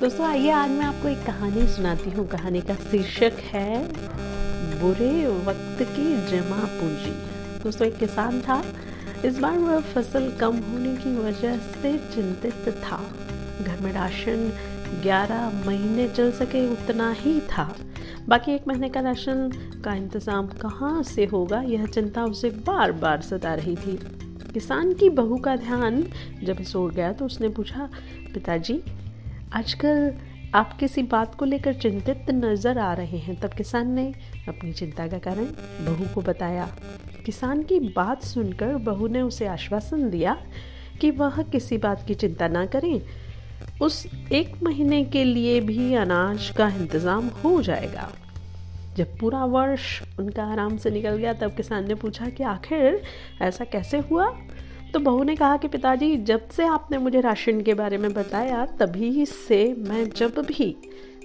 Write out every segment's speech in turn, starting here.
दोस्तों, आइए आज मैं आपको एक कहानी सुनाती हूँ। कहानी का शीर्षक है, बुरे वक्त की जमा पूंजी। दोस्तों, एक किसान था। इस बार वह फ़सल कम होने की वजह से चिंतित था। घर में राशन 11 महीने चल सके उतना ही था। बाकी एक महीने का राशन का इंतज़ाम कहाँ से होगा, यह चिंता उसे बार बार सता रही थी। किसान की बहू का ध्यान जब ओर गया तो उसने पूछा, पिताजी आजकल आप किसी बात को लेकर चिंतित नज़र आ रहे हैं, तब किसान ने अपनी चिंता का कारण बहू को बताया। किसान की बात सुनकर बहू ने उसे आश्वासन दिया कि वह किसी बात की चिंता ना करें। उस एक महीने के लिए भी अनाज का इंतज़ाम हो जाएगा। जब पूरा वर्ष उनका आराम से निकल गया, तब किसान ने पूछा कि आखिर ऐसा कैसे हुआ? तो बहू ने कहा कि पिताजी, जब से आपने मुझे राशन के बारे में बताया, तभी से मैं जब भी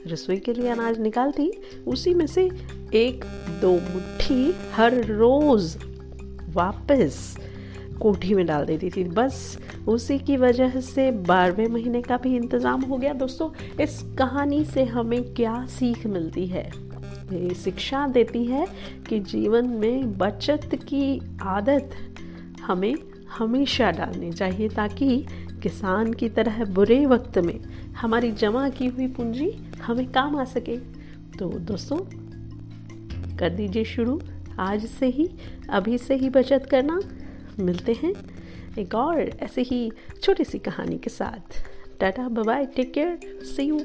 रसोई के लिए अनाज निकालती, उसी में से एक, दो मुट्ठी हर रोज़ वापस कोठी में डाल देती थी। बस उसी की वजह से बारहवें महीने का भी इंतज़ाम हो गया। दोस्तों, इस कहानी से हमें क्या सीख मिलती है? ये शिक्षा देती है कि जीवन में बचत की आदत हमें हमेशा डालनी चाहिए ताकि किसान की तरह बुरे वक्त में हमारी जमा की हुई पूंजी हमें काम आ सके। तो दोस्तों, कर दीजिए शुरू। आज से ही, अभी से ही बचत करना। मिलते हैं एक और ऐसे ही छोटी सी कहानी के साथ। Ta-ta bye take care see you